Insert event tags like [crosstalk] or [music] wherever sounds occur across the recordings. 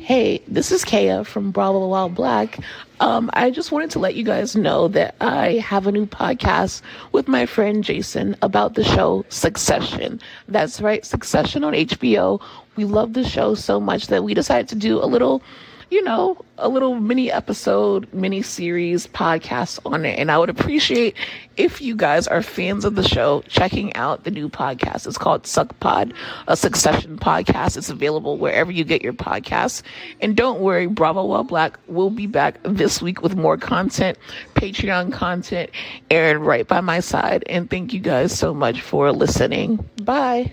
Hey, this is Kaya from Bravo While Black. Um, I just wanted to let you guys know that I have a new podcast with my friend Jason about the show Succession. That's right, Succession on HBO. We love the show so much that we decided to do a little you know, a little mini episode, mini series podcast on it. And I would appreciate if you guys are fans of the show checking out the new podcast. It's called Succ Pod, a succession podcast. It's available wherever you get your podcasts. And don't worry, Bravo While Black will be back this week with more content, Patreon content, Aaron right by my side. And thank you guys so much for listening. Bye.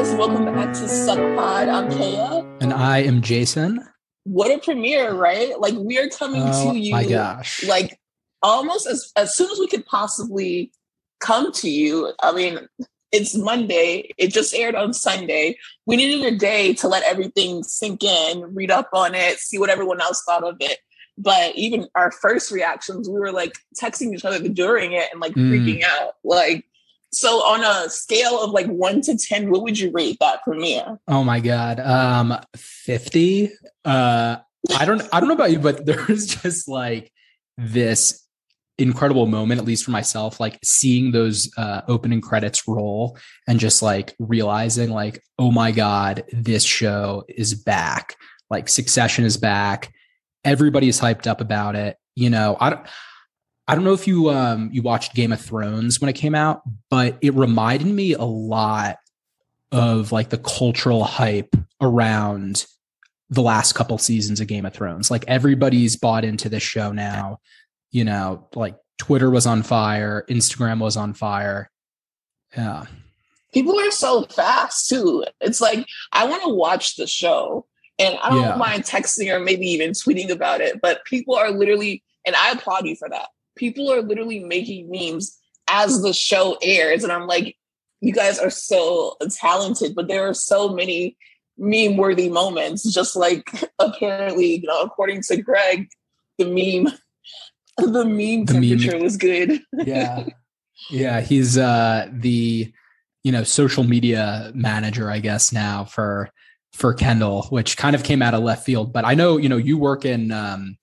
Guys, welcome back to Succ Pod. I'm Kaya. And I am Jason. What a premiere, right? Like we are coming oh, to you my gosh. like almost as, as soon as we could possibly come to you. I mean, it's Monday. It just aired on Sunday. We needed a day to let everything sink in, read up on it, see what everyone else thought of it. But even our first reactions, we were like texting each other during it and like mm. freaking out. Like so on a scale of like one to 10, what would you rate that premiere? Oh my God. Um, 50. Uh, I don't, I don't know about you, but [laughs] there's just like this incredible moment, at least for myself, like seeing those uh, opening credits roll and just like realizing like, oh my God, this show is back. Like Succession is back. Everybody is hyped up about it. You know, I don't, I don't know if you um you watched Game of Thrones when it came out, but it reminded me a lot of like the cultural hype around the last couple seasons of Game of Thrones. Like everybody's bought into this show now. You know, like Twitter was on fire, Instagram was on fire. Yeah. People are so fast too. It's like I want to watch the show and I don't yeah. mind texting or maybe even tweeting about it, but people are literally and I applaud you for that people are literally making memes as the show airs. And I'm like, you guys are so talented, but there are so many meme worthy moments. Just like [laughs] apparently, you know, according to Greg, the meme, [laughs] the meme the temperature meme. was good. [laughs] yeah. Yeah. He's uh the you know social media manager, I guess, now for for Kendall, which kind of came out of left field. But I know, you know, you work in um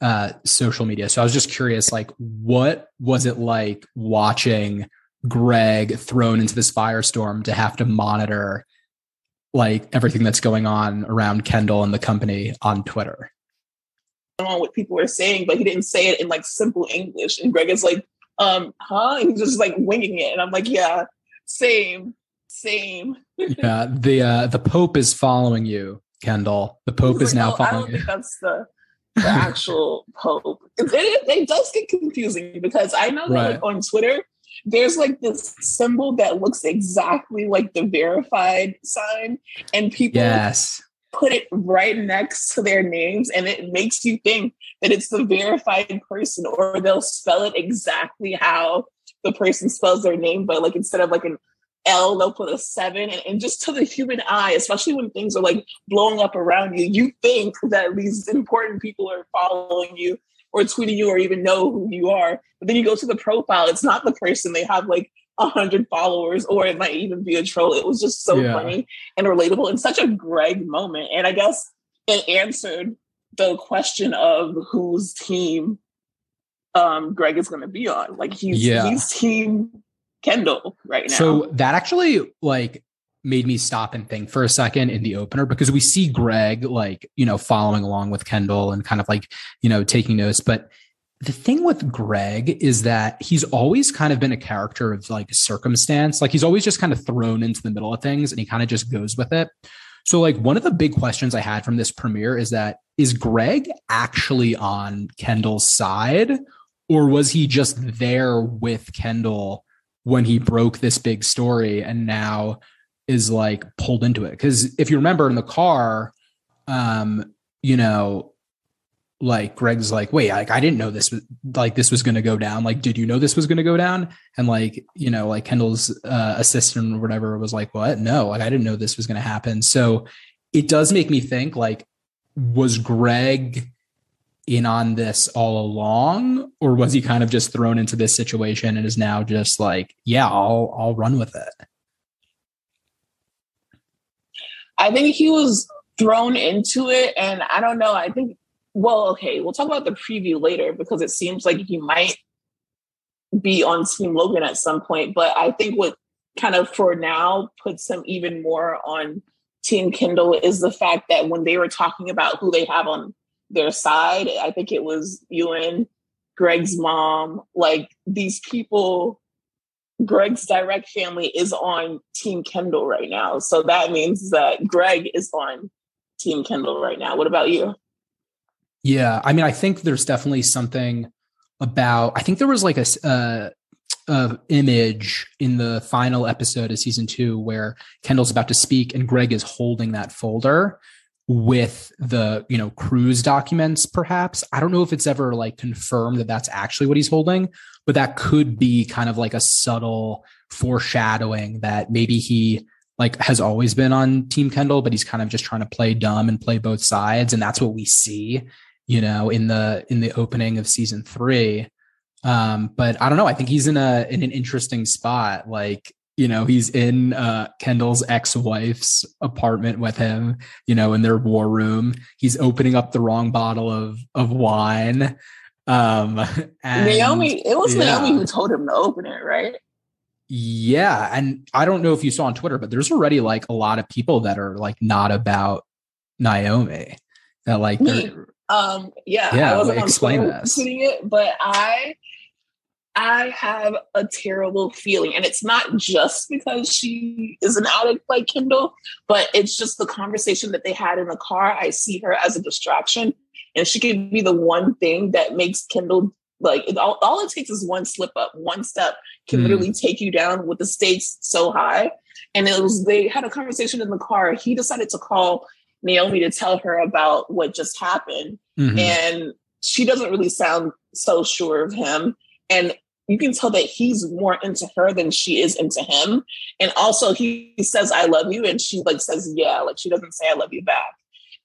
uh, social media. So I was just curious, like, what was it like watching Greg thrown into this firestorm to have to monitor like everything that's going on around Kendall and the company on Twitter? On what people were saying, but he didn't say it in like simple English. And Greg is like, um, huh? And he's just like winging it. And I'm like, yeah, same, same. [laughs] yeah. The uh the Pope is following you, Kendall. The Pope is like, now oh, following you. That's the the actual Pope. [laughs] It, it, does get confusing because I know that right. like, on Twitter, there's like this symbol that looks exactly like the verified sign, and people yes. put it right next to their names, and it makes you think that it's the verified person, or they'll spell it exactly how the person spells their name, but like instead of like an L, they'll put a seven. And, and, just to the human eye, especially when things are like blowing up around you, you think that these important people are following you or tweeting you or even know who you are. But then you go to the profile, it's not the person. They have like a hundred followers, or it might even be a troll. It was just so yeah. funny and relatable and such a Greg moment. And I guess it answered the question of whose team um Greg is gonna be on. Like he's yeah. he's team Kendall right now. So that actually like made me stop and think for a second in the opener because we see Greg like, you know, following along with Kendall and kind of like, you know, taking notes. But the thing with Greg is that he's always kind of been a character of like circumstance. Like he's always just kind of thrown into the middle of things and he kind of just goes with it. So, like, one of the big questions I had from this premiere is that is Greg actually on Kendall's side or was he just there with Kendall when he broke this big story and now is like pulled into it. Because if you remember in the car, um, you know, like Greg's like, wait, like I didn't know this was like this was to go down. Like, did you know this was to go down? And like, you know, like Kendall's uh, assistant or whatever was like, what? No, like I didn't know this was to happen. So it does make me think like, was Greg in on this all along, or was he kind of just thrown into this situation and is now just like, yeah, I'll I'll run with it. I think he was thrown into it, and I don't know. I think well, okay, we'll talk about the preview later because it seems like he might be on Team Logan at some point. But I think what kind of for now puts him even more on Team Kendall is the fact that when they were talking about who they have on their side, I think it was Ewan, Greg's mom, like these people. Greg's direct family is on Team Kendall right now. So that means that Greg is on Team Kendall right now. What about you? Yeah, I mean, I think there's definitely something about. I think there was like a, uh, a image in the final episode of season two where Kendall's about to speak and Greg is holding that folder with the you know cruise documents perhaps i don't know if it's ever like confirmed that that's actually what he's holding but that could be kind of like a subtle foreshadowing that maybe he like has always been on team kendall but he's kind of just trying to play dumb and play both sides and that's what we see you know, in the in the opening of season three. Um, but I don't know. I think he's in a in an interesting spot. Like, you know, he's in uh, Kendall's ex-wife's apartment with him, you know, in their war room. He's opening up the wrong bottle of of wine. Um [laughs] and, Naomi, it was yeah. Naomi who told him to open it, right? Yeah. And I don't know if you saw on Twitter, but there's already like a lot of people that are like not about Naomi. That like um, yeah, yeah, I wasn't explain this. it, but I I have a terrible feeling. And it's not just because she is an addict like Kendall, but it's just the conversation that they had in the car. I see her as a distraction. And she could be the one thing that makes Kendall like all, all it takes is one slip up, one step can mm. literally take you down with the stakes so high. And it was they had a conversation in the car. He decided to call Naomi to tell her about what just happened. Mm-hmm. And she doesn't really sound so sure of him. And you can tell that he's more into her than she is into him. And also he says, I love you. And she like says, yeah, like she doesn't say I love you back.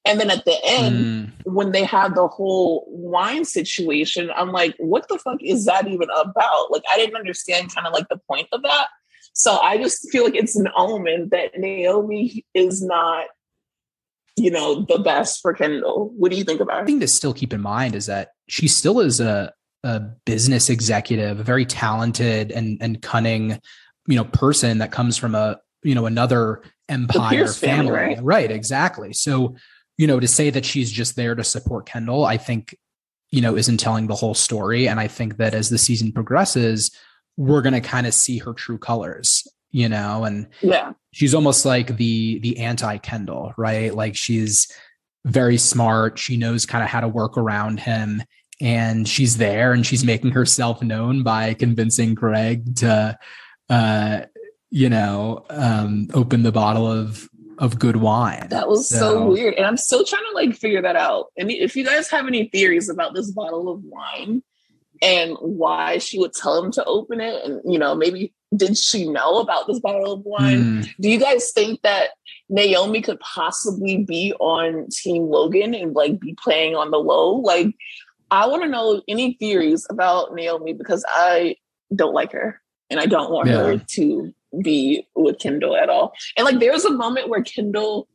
And then at the end, mm. when they have the whole wine situation, I'm like, what the fuck is that even about? Like, I didn't understand kind of like the point of that. So I just feel like it's an omen that Naomi is not you know, the best for Kendall. What do you think about it? thing to still keep in mind is that she still is a a business executive, a very talented and and cunning, you know, person that comes from a you know another empire family, family right? right? Exactly. So, you know, to say that she's just there to support Kendall, I think, you know, isn't telling the whole story. And I think that as the season progresses, we're going to kind of see her true colors you know and yeah she's almost like the the anti kendall right like she's very smart she knows kind of how to work around him and she's there and she's making herself known by convincing greg to uh you know um open the bottle of of good wine. That was so, so weird and i'm still trying to like figure that out. And if you guys have any theories about this bottle of wine and why she would tell him to open it and you know maybe did she know about this bottle of wine? Mm. do you guys think that naomi could possibly be on team logan and like be playing on the low? Like i want to know any theories about naomi because i don't like her and i don't want yeah. her to be with kendall at all and like there was a moment where kendall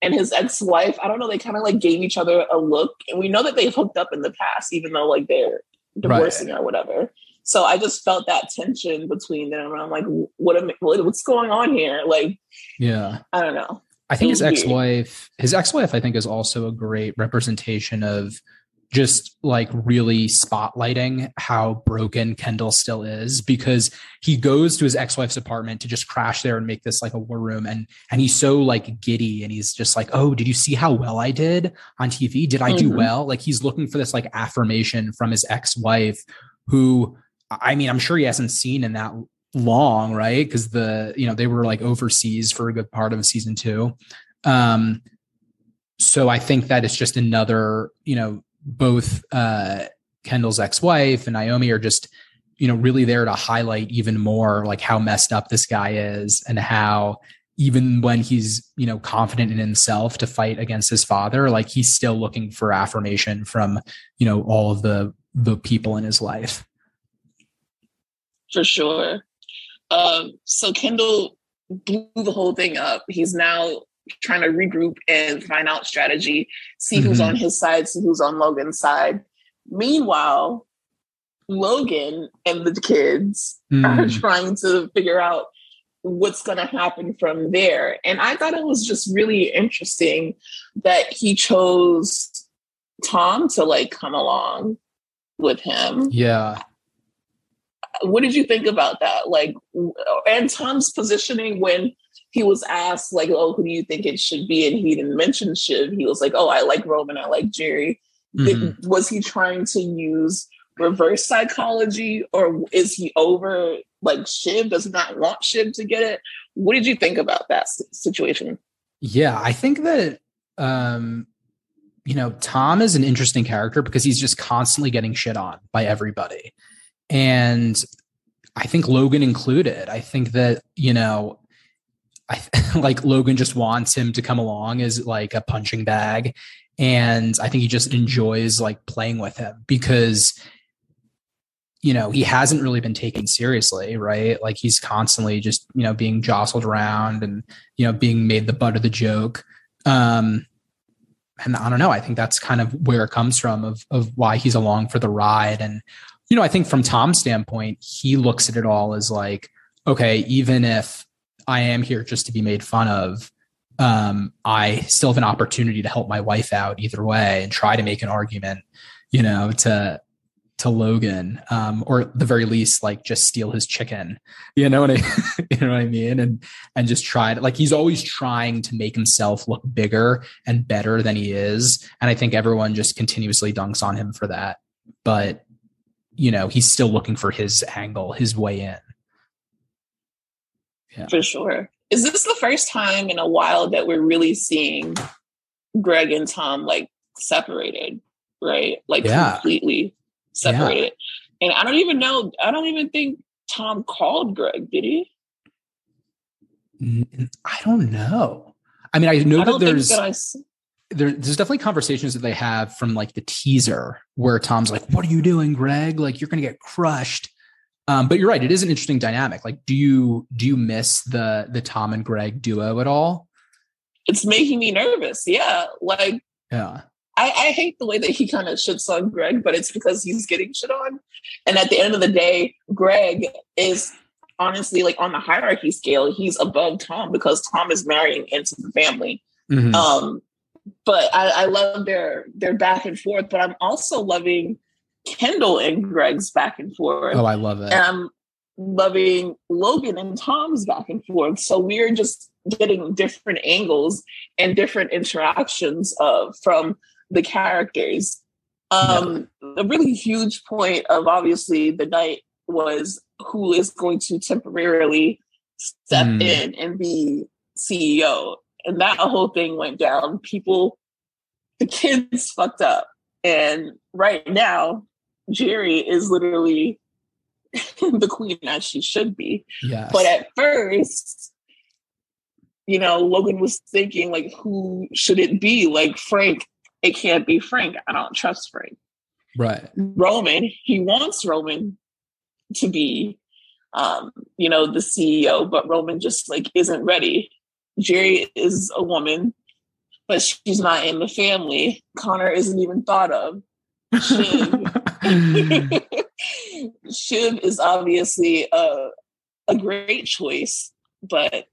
and his ex-wife i don't know they kind of like gave each other a look and we know that they've hooked up in the past even though like they're divorcing right. or whatever. So I just felt that tension between them. I'm like, what am what's going on here? Like, yeah, I don't know. I think his ex-wife, his ex-wife, I think is also a great representation of just like really spotlighting how broken Kendall still is because he goes to his ex-wife's apartment to just crash there and make this like a war room and and he's so like giddy and he's just like oh did you see how well I did on TV did I do mm-hmm. well? Like he's looking for this like affirmation from his ex-wife who I mean I'm sure he hasn't seen in that long right? Because the you know they were like overseas for a good part of season 2 um so I think that it's just another you know both uh, Kendall's ex-wife and Naomi are just, you know, really there to highlight even more like how messed up this guy is and how even when he's, you know, confident in himself to fight against his father, like he's still looking for affirmation from, you know, all of the the people in his life. For sure. Um, so Kendall blew the whole thing up. He's now trying to regroup and find out strategy, see mm-hmm. who's on his side, see who's on Logan's side. Meanwhile, Logan and the kids mm. are trying to figure out what's going to happen from there. And I thought it was just really interesting that he chose Tom to like come along with him. Yeah. What did you think about that? Like, and Tom's positioning when he was asked, like, oh, who do you think it should be? And he didn't mention Shiv. He was like, oh, I like Roman, I like Gerri." Mm-hmm. was he trying to use reverse psychology or is he over like Shiv does not want Shiv to get it? What did you think about that situation? Yeah, I think that um you know, Tom is an interesting character because he's just constantly getting shit on by everybody. And I think Logan included. I think that, you know, I [laughs] like Logan just wants him to come along as like a punching bag. And I think he just enjoys like playing with him because you know he hasn't really been taken seriously right? Like he's constantly just you know being jostled around and you know being made the butt of the joke. Um and i don't know. I think that's kind of where it comes from of of why he's along for the ride. And you know i think from tom's standpoint he looks at it all as like okay even if i am here just to be made fun of um, I still have an opportunity to help my wife out either way and try to make an argument, you know, to to Logan, um, or at the very least, like just steal his chicken. You know what I, [laughs] you know what I mean? And and just try to like he's always trying to make himself look bigger and better than he is. And I think everyone just continuously dunks on him for that. But you know, he's still looking for his angle, his way in. Yeah. For sure. Is this the first time in a while that we're really seeing Greg and Tom like separated, right? Like yeah. completely separated. Yeah. And I don't even know, I don't even think Tom called Greg, did he? I don't know. I mean, I know I that there's that I... there, there's definitely conversations that they have from like the teaser where Tom's like, "What are you doing, Greg? Like you're gonna get crushed." Um, but you're right; it is an interesting dynamic. Like, do you do you miss the the Tom and Greg duo at all? It's making me nervous. Yeah, like yeah. I, I hate the way that he kind of shits on Greg, but it's because he's getting shit on. And at the end of the day, Greg is honestly like on the hierarchy scale, he's above Tom because Tom is marrying into the family. Mm-hmm. Um, but I, I love their their back and forth. But I'm also loving Kendall and Greg's back and forth. Oh, I love it. And I'm loving Logan and Tom's back and forth. So we're just getting different angles and different interactions of from the characters. Um, yeah. A really huge point of obviously the night was who is going to temporarily step mm. in and be CEO. And that whole thing went down. People, the kids fucked up. And right now, Gerri is literally [laughs] the queen as she should be. Yes. But at first, you know, Logan was thinking like, who should it be? Like Frank, it can't be Frank. I don't trust Frank. Right. Roman, he wants Roman to be um, you know, the CEO, but Roman just like isn't ready. Gerri is a woman, but she's not in the family. Connor isn't even thought of. Shiv. [laughs] [laughs] Shiv is obviously a a great choice, but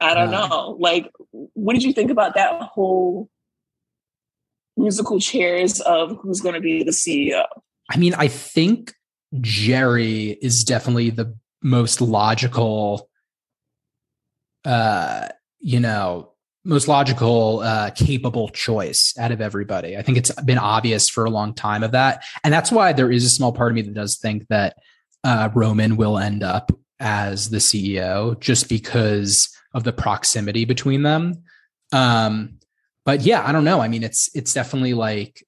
I don't know. Like, what did you think about that whole musical chairs of who's going to be the CEO? I mean, I think Gerri is definitely the most logical, uh, you know, most logical, uh, capable choice out of everybody. I think it's been obvious for a long time of that. And that's why there is a small part of me that does think that uh, Roman will end up as the CEO just because of the proximity between them. Um, but yeah, I don't know. I mean, it's it's definitely like,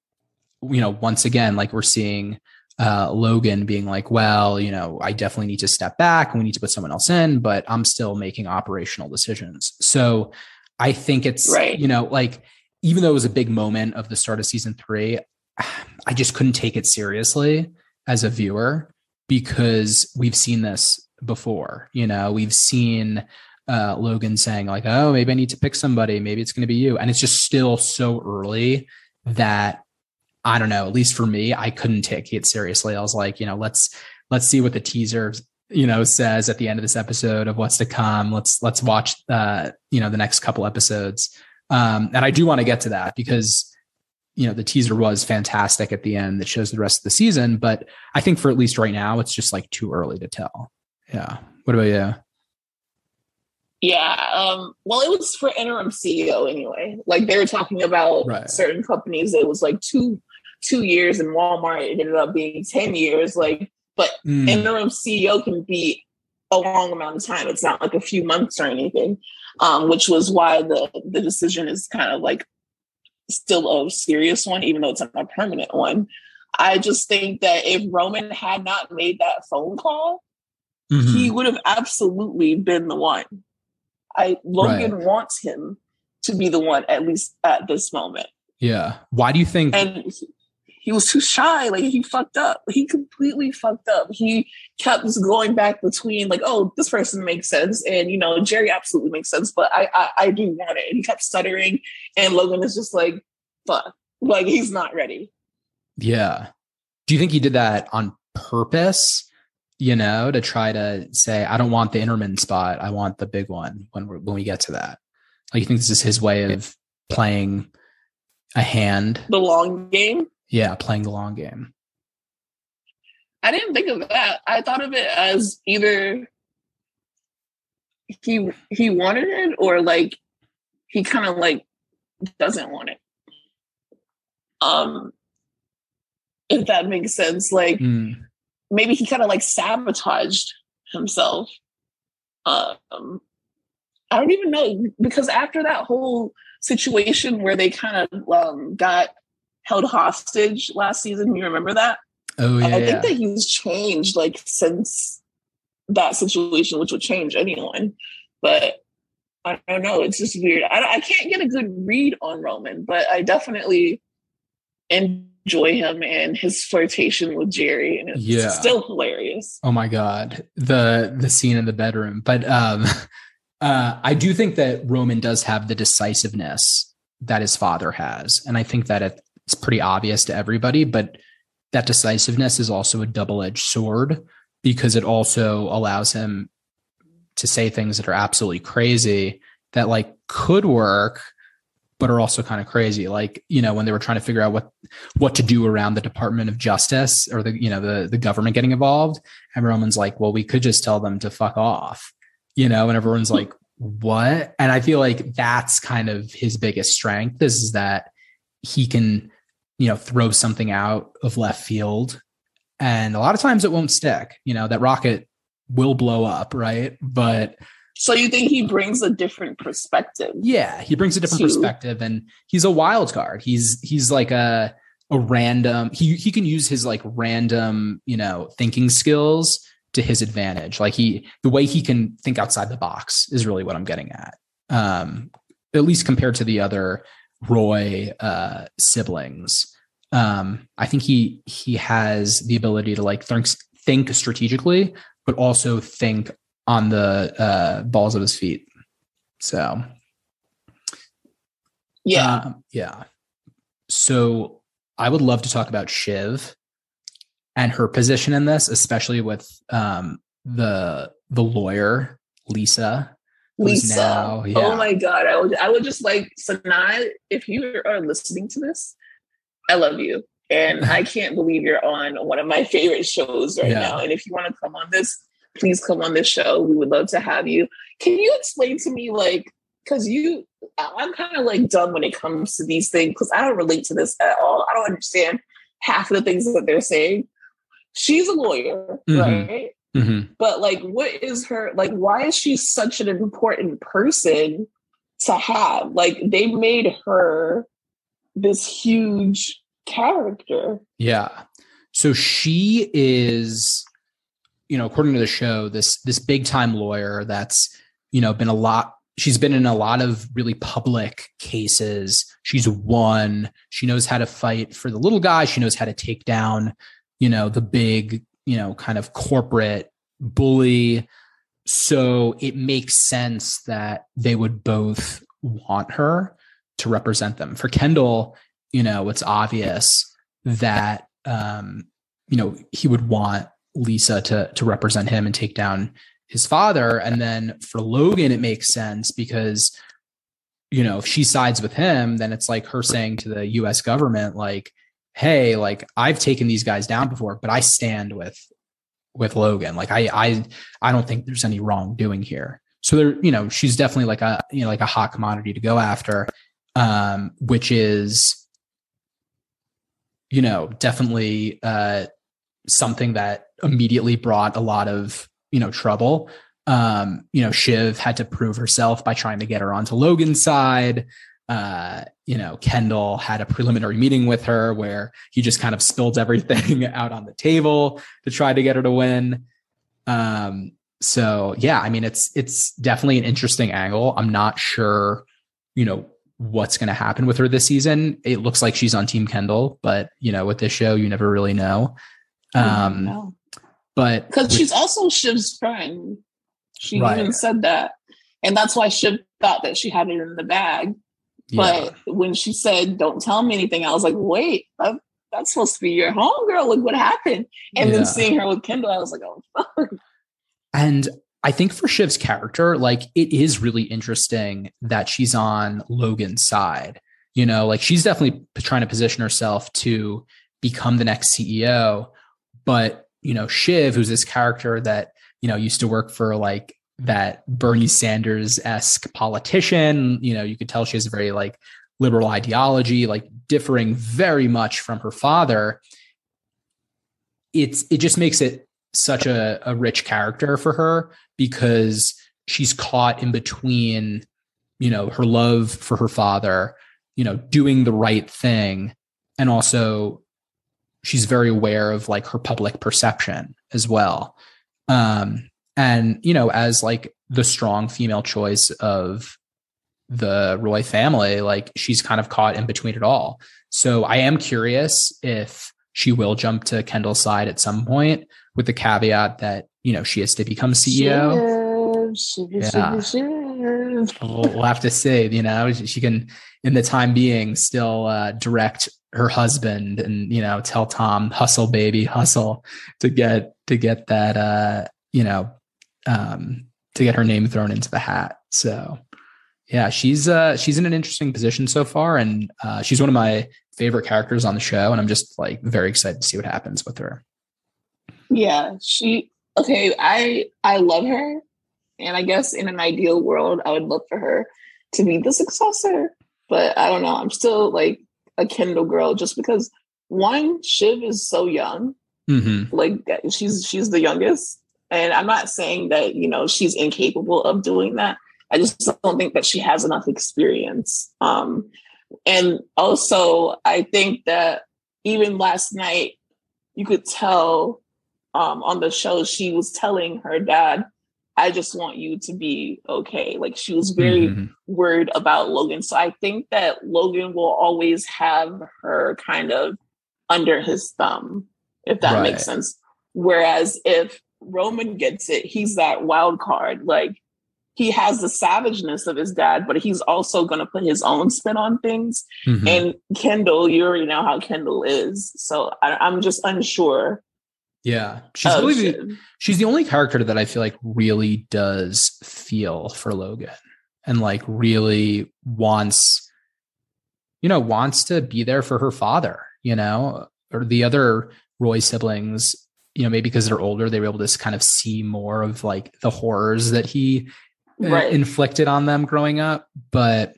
you know, once again, like we're seeing uh, Logan being like, well, you know, I definitely need to step back and we need to put someone else in, but I'm still making operational decisions. So I think it's, right. you know, like, even though it was a big moment of the start of season three, I just couldn't take it seriously as a viewer because we've seen this before. You know, we've seen uh, Logan saying, like, oh, maybe I need to pick somebody. Maybe it's going to be you. And it's just still so early that I don't know, at least for me, I couldn't take it seriously. I was like, you know, let's let's see what the teaser, you know, says at the end of this episode of what's to come. Let's let's watch uh, you know, the next couple episodes. Um, and I do want to get to that because you know, the teaser was fantastic at the end that shows the rest of the season, but I think for at least right now, it's just like too early to tell. Yeah. What about you? Yeah. Um, well, it was for interim CEO anyway. Like they were talking about right. certain companies. It was like two two years in Walmart. It ended up being 10 years. Like, but mm. interim CEO can be a long amount of time. It's not like a few months or anything. Um, which was why the the decision is kind of like still a serious one, even though it's not a permanent one. I just think that if Roman had not made that phone call, mm-hmm. he would have absolutely been the one. I Logan right. wants him to be the one, at least at this moment. Yeah. Why do you think? And he was too shy. Like he fucked up. He completely fucked up. He kept going back between like, oh, this person makes sense, and you know, Gerri absolutely makes sense, but I I, I do want it. And he kept stuttering, and Logan is just like, fuck, like he's not ready. Yeah. Do you think he did that on purpose? You know, to try to say, I don't want the Interman spot. I want the big one when we when we get to that. Like, you think this is his way of playing a hand, the long game? Yeah, playing the long game. I didn't think of that. I thought of it as either he he wanted it or like he kind of like doesn't want it. Um if that makes sense. Like mm. maybe he kind of like sabotaged himself. Um I don't even know because after that whole situation where they kind of um, got held hostage last season. You remember that? Oh yeah. I think that he's changed like since that situation, which would change anyone. But I don't know. It's just weird. I, I can't get a good read on Roman, but I definitely enjoy him and his flirtation with Gerri, and it's yeah. still hilarious. Oh my god, the the scene in the bedroom. But um, [laughs] uh, I do think that Roman does have the decisiveness that his father has, and I think that at it's pretty obvious to everybody, but that decisiveness is also a double edged sword because it also allows him to say things that are absolutely crazy that like could work but are also kind of crazy. Like you know when they were trying to figure out what what to do around the department of justice or the you know the the government getting involved and roman's like well we could just tell them to fuck off you know and everyone's like what? And i feel like that's kind of his biggest strength is, is that he can you know, throw something out of left field. And a lot of times it won't stick. You know, that rocket will blow up, right? But so you think he brings a different perspective? Yeah, he brings a different to... perspective and he's a wild card. He's he's like a a random he he can use his like random, you know, thinking skills to his advantage. Like he the way he can think outside the box is really what I'm getting at. Um at least compared to the other Roy uh, siblings. Um, I think he he has the ability to like think think strategically, but also think on the uh, balls of his feet. So, yeah, uh, yeah. So I would love to talk about Shiv and her position in this, especially with um, the the lawyer Lisa Lisa. Now, yeah. Oh my God. I would I would just like Sanaa, if you are listening to this, I love you. And I [laughs] can't believe you're on one of my favorite shows right yeah. now. And if you want to come on this, please come on this show. We would love to have you. Can you explain to me like because you I'm kind of like dumb when it comes to these things because I don't relate to this at all. I don't understand half of the things that they're saying. She's a lawyer, mm-hmm. right? Mm-hmm. But like, what is her like? Why is she such an important person to have. Like they made her this huge character. Yeah. So she is, you know, according to the show, this this big time lawyer that's, you know, been a lot she's been in a lot of really public cases. She's won. She knows how to fight for the little guy. She knows how to take down, you know, the big, you know, kind of corporate bully. So it makes sense that they would both want her to represent them. For Kendall, you know, it's obvious that um, you know, he would want Lisa to to represent him and take down his father. And then for Logan, it makes sense because, you know, if she sides with him, then it's like her saying to the US government, like, hey, like I've taken these guys down before, but I stand with with Logan. Like I I I don't think there's any wrongdoing here. So there, you know, she's definitely like a you know like a hot commodity to go after, um, which is, you know, definitely uh, something that immediately brought a lot of you know trouble. Um, you know, Shiv had to prove herself by trying to get her onto Logan's side. Uh, you know, Kendall had a preliminary meeting with her where he just kind of spilled [laughs] everything out on the table to try to get her to win. Um, so yeah, I mean, it's it's definitely an interesting angle. I'm not sure, you know, what's going to happen with her this season. It looks like she's on Team Kendall, but you know, with this show, you never really know. Um, know. but because she's also Shiv's friend, she right. even said that, and that's why Shiv thought that she had it in the bag. But yeah. when she said, "Don't tell me anything," I was like, "Wait, that, that's supposed to be your homegirl. Look what happened!" And yeah. then seeing her with Kendall, I was like, "Oh [laughs] fuck." And I think for Shiv's character, like it is really interesting that she's on Logan's side. You know, like she's definitely trying to position herself to become the next CEO. But, you know, Shiv, who's this character that, you know, used to work for like that Bernie Sanders esque politician, you know, you could tell she has a very like liberal ideology, like differing very much from her father. It's, it just makes it such a, a rich character for her because she's caught in between, you know, her love for her father, you know, doing the right thing, and also she's very aware of like her public perception as well. Um, and you know, as like the strong female choice of the Roy family, like she's kind of caught in between it all. So I am curious if she will jump to Kendall's side at some point, with the caveat that you know she has to become CEO. yeah. We'll, we'll, have to see. You know, she can, in the time being, still uh, direct her husband and you know tell Tom hustle, baby, hustle to get to get that uh, you know um, to get her name thrown into the hat. So yeah, she's uh she's in an interesting position so far, and uh, she's one of my favorite characters on the show, and I'm just like very excited to see what happens with her. Yeah, she okay. I I love her, and I guess in an ideal world, I would love for her to be the successor. But I don't know. I'm still like a Kendall girl, just because one Shiv is so young. Mm-hmm. Like she's she's the youngest, and I'm not saying that you know she's incapable of doing that. I just don't think that she has enough experience. Um, and also, I think that even last night, you could tell um, on the show, she was telling her dad, I just want you to be okay. Like she was very mm-hmm. worried about Logan. So I think that Logan will always have her kind of under his thumb, if that right. makes sense. Whereas if Roman gets it, he's that wild card. Like he has the savageness of his dad, but he's also going to put his own spin on things. Mm-hmm. And Kendall, you already know how Kendall is. So I, am just unsure. Yeah. She's really the, she's the only character that I feel like really does feel for Logan and like really wants, you know, wants to be there for her father, you know, or the other Roy siblings you know, maybe because they're older, they were able to kind of see more of like the horrors that he uh, right. inflicted on them growing up. But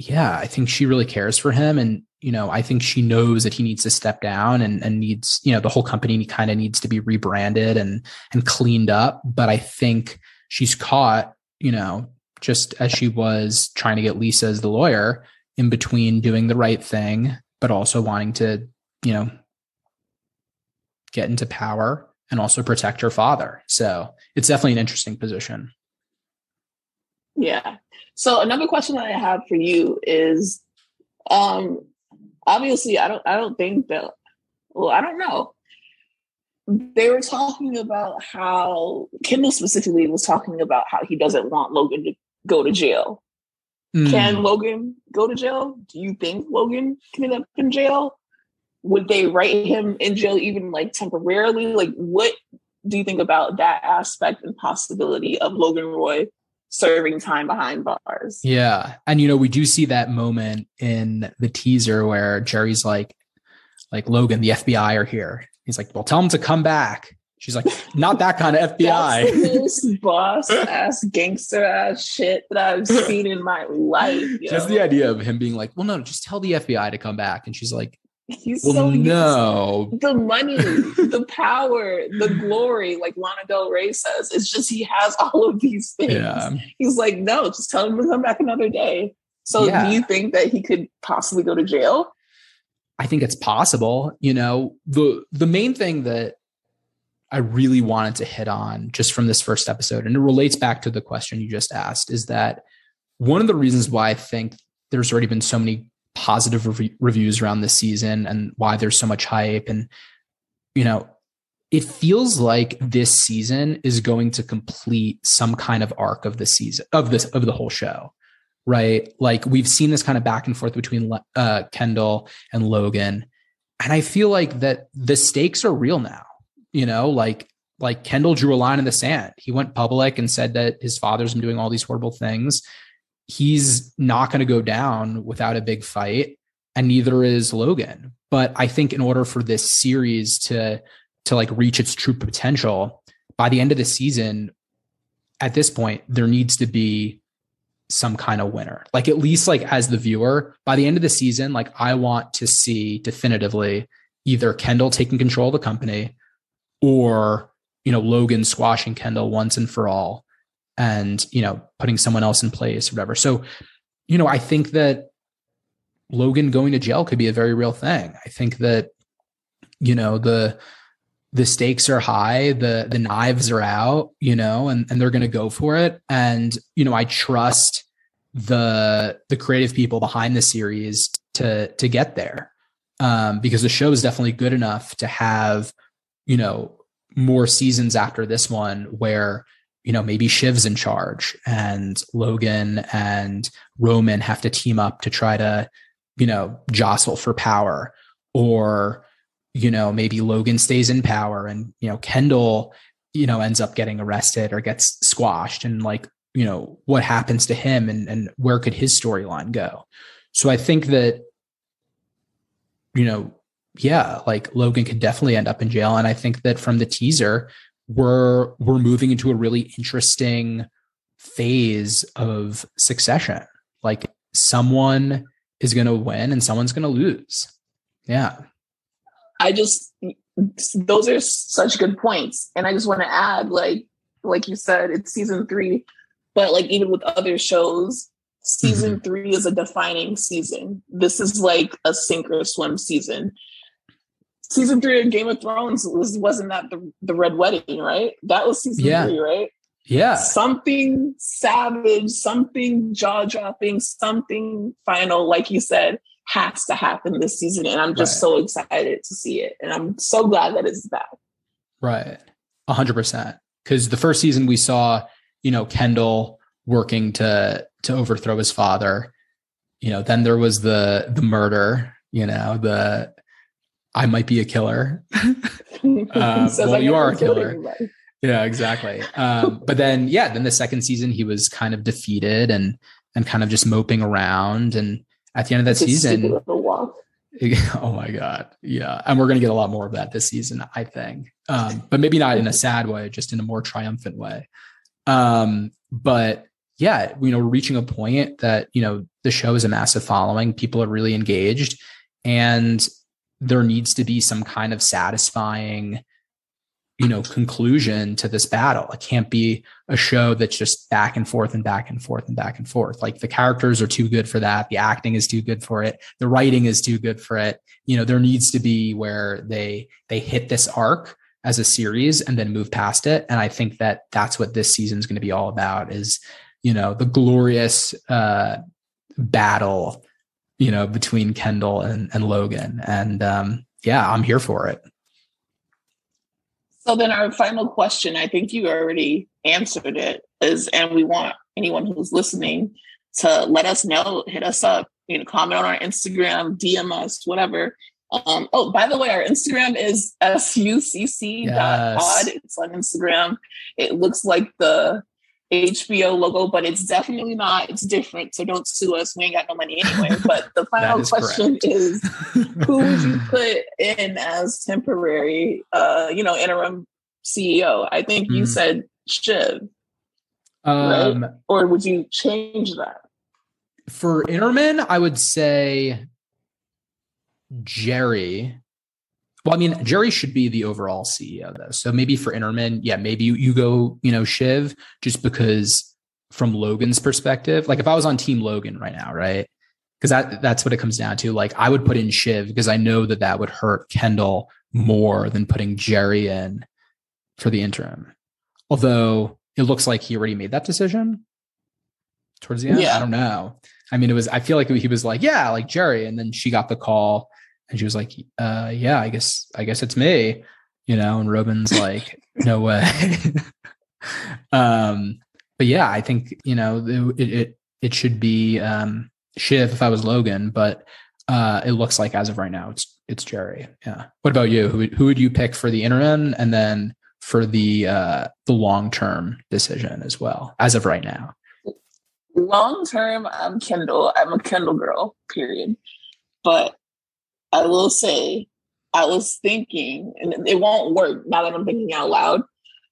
yeah, I think she really cares for him. And, you know, I think she knows that he needs to step down and, and needs, you know, the whole company kind of needs to be rebranded and and cleaned up. But I think she's caught, you know, just as she was trying to get Lisa as the lawyer in between doing the right thing, but also wanting to, you know, get into power and also protect her father. So it's definitely an interesting position. Yeah. So another question that I have for you is um obviously I don't I don't think that well, I don't know. They were talking about how Kendall specifically was talking about how he doesn't want Logan to go to jail. Mm. Can Logan go to jail? Do you think Logan can end up in jail? Would they write him in jail even like temporarily? Like, what do you think about that aspect and possibility of Logan Roy serving time behind bars? Yeah. And you know, we do see that moment in the teaser where Gerri's like, like Logan, the FBI are here. He's like, well, tell them to come back. She's like, [laughs] not that kind of FBI. That's the [laughs] most boss ass gangster ass shit that I've seen in my life. Just the idea of him being like, well, no, just tell the FBI to come back. And she's like, [laughs] He's well, so no. The money, the [laughs] power, the glory, like Lana Del Rey says, it's just he has all of these things. Yeah. He's like, no, just tell him to come back another day. So yeah. do you think that he could possibly go to jail? I think it's possible. You know, the the main thing that I really wanted to hit on just from this first episode, and it relates back to the question you just asked, is that one of the reasons why I think there's already been so many positive re- reviews around this season and why there's so much hype. And, you know, it feels like this season is going to complete some kind of arc of the season of this of the whole show right like we've seen this kind of back and forth between uh, kendall and logan and i feel like that the stakes are real now you know, like like Kendall drew a line in the sand. He went public and said that his father's been doing all these horrible things. He's not going to go down without a big fight, and neither is Logan. But I think in order for this series to to like reach its true potential, by the end of the season, at this point, there needs to be some kind of winner. Like at least like as the viewer, by the end of the season, like I want to see definitively either Kendall taking control of the company or you know Logan squashing Kendall once and for all and you know putting someone else in place or whatever. So you know I think that Logan going to jail could be a very real thing. I think that you know the the stakes are high, the the knives are out, you know, and and they're going to go for it and you know I trust the the creative people behind the series to to get there. Um, because the show is definitely good enough to have you know, more seasons after this one where, you know, maybe Shiv's in charge and Logan and Roman have to team up to try to, you know, jostle for power. Or, you know, maybe Logan stays in power and, you know, Kendall, you know, ends up getting arrested or gets squashed and like, you know, what happens to him and, and where could his storyline go? So I think that, you know, yeah, like Logan could definitely end up in jail. And I think that from the teaser, we're we're moving into a really interesting phase of succession. Like someone is going to win and someone's going to lose. Yeah. I just those are such good points, and I just want to add, like like you said, it's season three, but like even with other shows, season mm-hmm. three is a defining season. This is like a sink or swim season season three of Game of Thrones was wasn't that the, the Red Wedding, right? That was season yeah. three, right? Yeah. Something savage, something jaw dropping, something final, like you said, has to happen this season. And I'm just right. so excited to see it. And I'm so glad that it's back. Right. A hundred percent. Cause the first season we saw, you know, Kendall working to to overthrow his father. You know, then there was the the murder, you know, the I might be a killer. [laughs] uh, well, you are a killer. Yeah, exactly. Um, [laughs] but then, yeah, then the second season, he was kind of defeated and and kind of just moping around. And at the end of that season, [laughs] oh my god, yeah, and we're gonna get a lot more of that this season, I think. Um, but maybe not in a sad way, just in a more triumphant way. Um, but yeah, you know, we're reaching a point that you know the show is a massive following. People are really engaged, and there needs to be some kind of satisfying you know conclusion to this battle. It can't be a show that's just back and forth and back and forth and back and forth. Like the characters are too good for that. The acting is too good for it. The writing is too good for it. You know there needs to be where they they hit this arc as a series and then move past it. And i think that that's what this season is going to be all about is you know the glorious uh battle you know between kendall and, and logan and um yeah i'm here for it so then our final question, I think you already answered it, is and we want anyone who's listening to let us know, hit us up, you know, comment on our Instagram, DM us, whatever. Um, oh, by the way, our Instagram is succ.pod. Yes. It's on Instagram. It looks like the HBO logo, but it's definitely not. It's different. So don't sue us. We ain't got no money anyway. [laughs] But the final is question correct. is [laughs] who would you put in as temporary, uh, you know, interim CEO? I think mm. you said Shiv. Um, right? Or would you change that? For Interman, I would say Gerri well, I mean, Gerri should be the overall CEO though. So maybe for Interman, yeah, maybe you, you go, you know, Shiv, just because from Logan's perspective, like if I was on Team Logan right now, right? Because that that's what it comes down to. Like I would put in Shiv because I know that that would hurt Kendall more than putting Gerri in for the interim. Although it looks like he already made that decision towards the end. Yeah. I don't know. I mean, it was. I feel like he was like, yeah, like Gerri, and then she got the call and she was like, uh, yeah, I guess, I guess it's me, you know, and Roman's [laughs] like, no way. [laughs] um, but yeah, I think, you know, it, it, it should be, um, Shiv if I was Logan, but, uh, it looks like as of right now, it's, it's Gerri. Yeah. What about you? Who, who would you pick for the interim and then for the, uh, the long-term decision as well, as of right now? Long term, I'm Kendall. I'm a Kendall girl, period. But I will say, I was thinking, and it won't work now that I'm thinking out loud.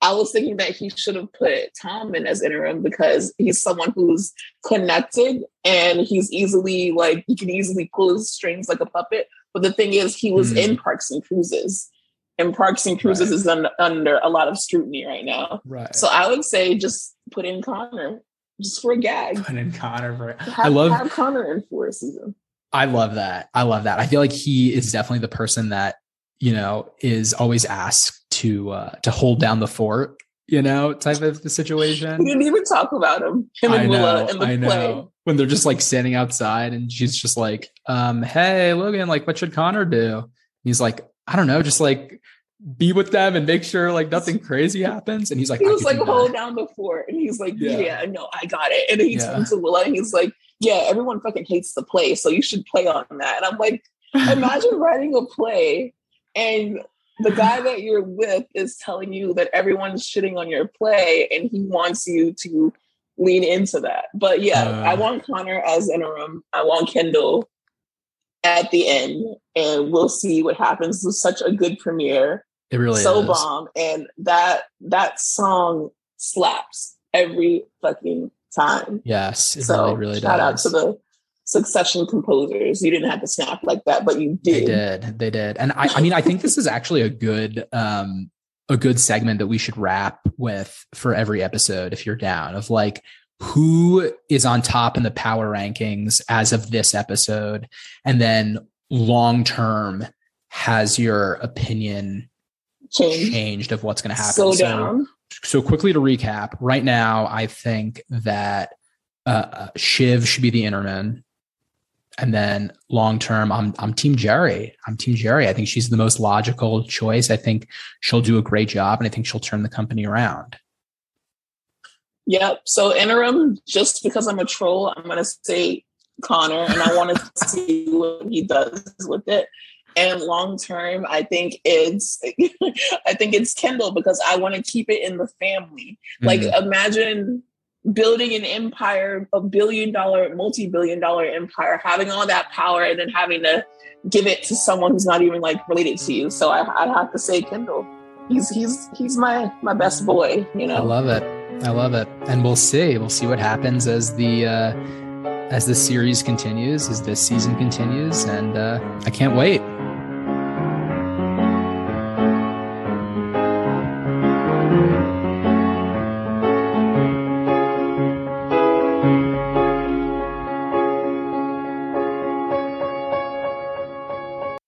I was thinking that he should have put Tom in as interim because he's someone who's connected and he's easily like he can easily pull his strings like a puppet. But the thing is, he was mm-hmm. in Parks and Cruises, and Parks and Cruises right. is un- under a lot of scrutiny right now. Right. So I would say just put in Connor just for a gag. Put in Connor for. Have, I love have Connor in for a season. I love that. I love that. I feel like he is definitely the person that, you know, is always asked to uh to hold down the fort, you know, type of the situation. We didn't even talk about him. Him and Willa in the I play. Know. When they're just like standing outside and she's just like, um, hey Logan, like what should Connor do? he's like, I don't know, just like be with them and make sure like nothing [laughs] crazy happens. And he's like, he was like, hold down the fort. And he's like, yeah, yeah no, I got it. And then he yeah. turns to Willa and he's like, yeah, everyone fucking hates the play, so you should play on that. And I'm like, imagine [laughs] writing a play and the guy that you're with is telling you that everyone's shitting on your play and he wants you to lean into that. But yeah, uh, I want Connor as interim. I want Kendall at the end, and we'll see what happens. Was such a good premiere. It really so is. bomb, and that that song slaps every fucking time. Yes, it so really, really shout does. out to the succession composers. You didn't have to snap like that, but you did. They did. They did. And I, I mean, I think this is actually a good um a good segment that we should wrap with for every episode if you're down of like who is on top in the power rankings as of this episode and then long term has your opinion Change. changed of what's going to happen so, down so quickly to recap, right now I think that uh, uh Shiv should be the interman, and then long term, I'm I'm Team Gerri. I'm Team Gerri. I think she's the most logical choice. I think she'll do a great job, and I think she'll turn the company around. Yep. So interim, just because I'm a troll, I'm gonna say Connor, and I want to [laughs] see what he does with it and long term i think it's [laughs] i think it's kendall because i want to keep it in the family. Mm-hmm. like imagine building an empire a billion dollar multi-billion dollar empire having all that power and then having to give it to someone who's not even like related to you. So i, I have to say kendall he's he's he's my my best boy you know? i love it. I love it. And we'll see. We'll see what happens as the uh as the series continues as this season continues and uh i can't wait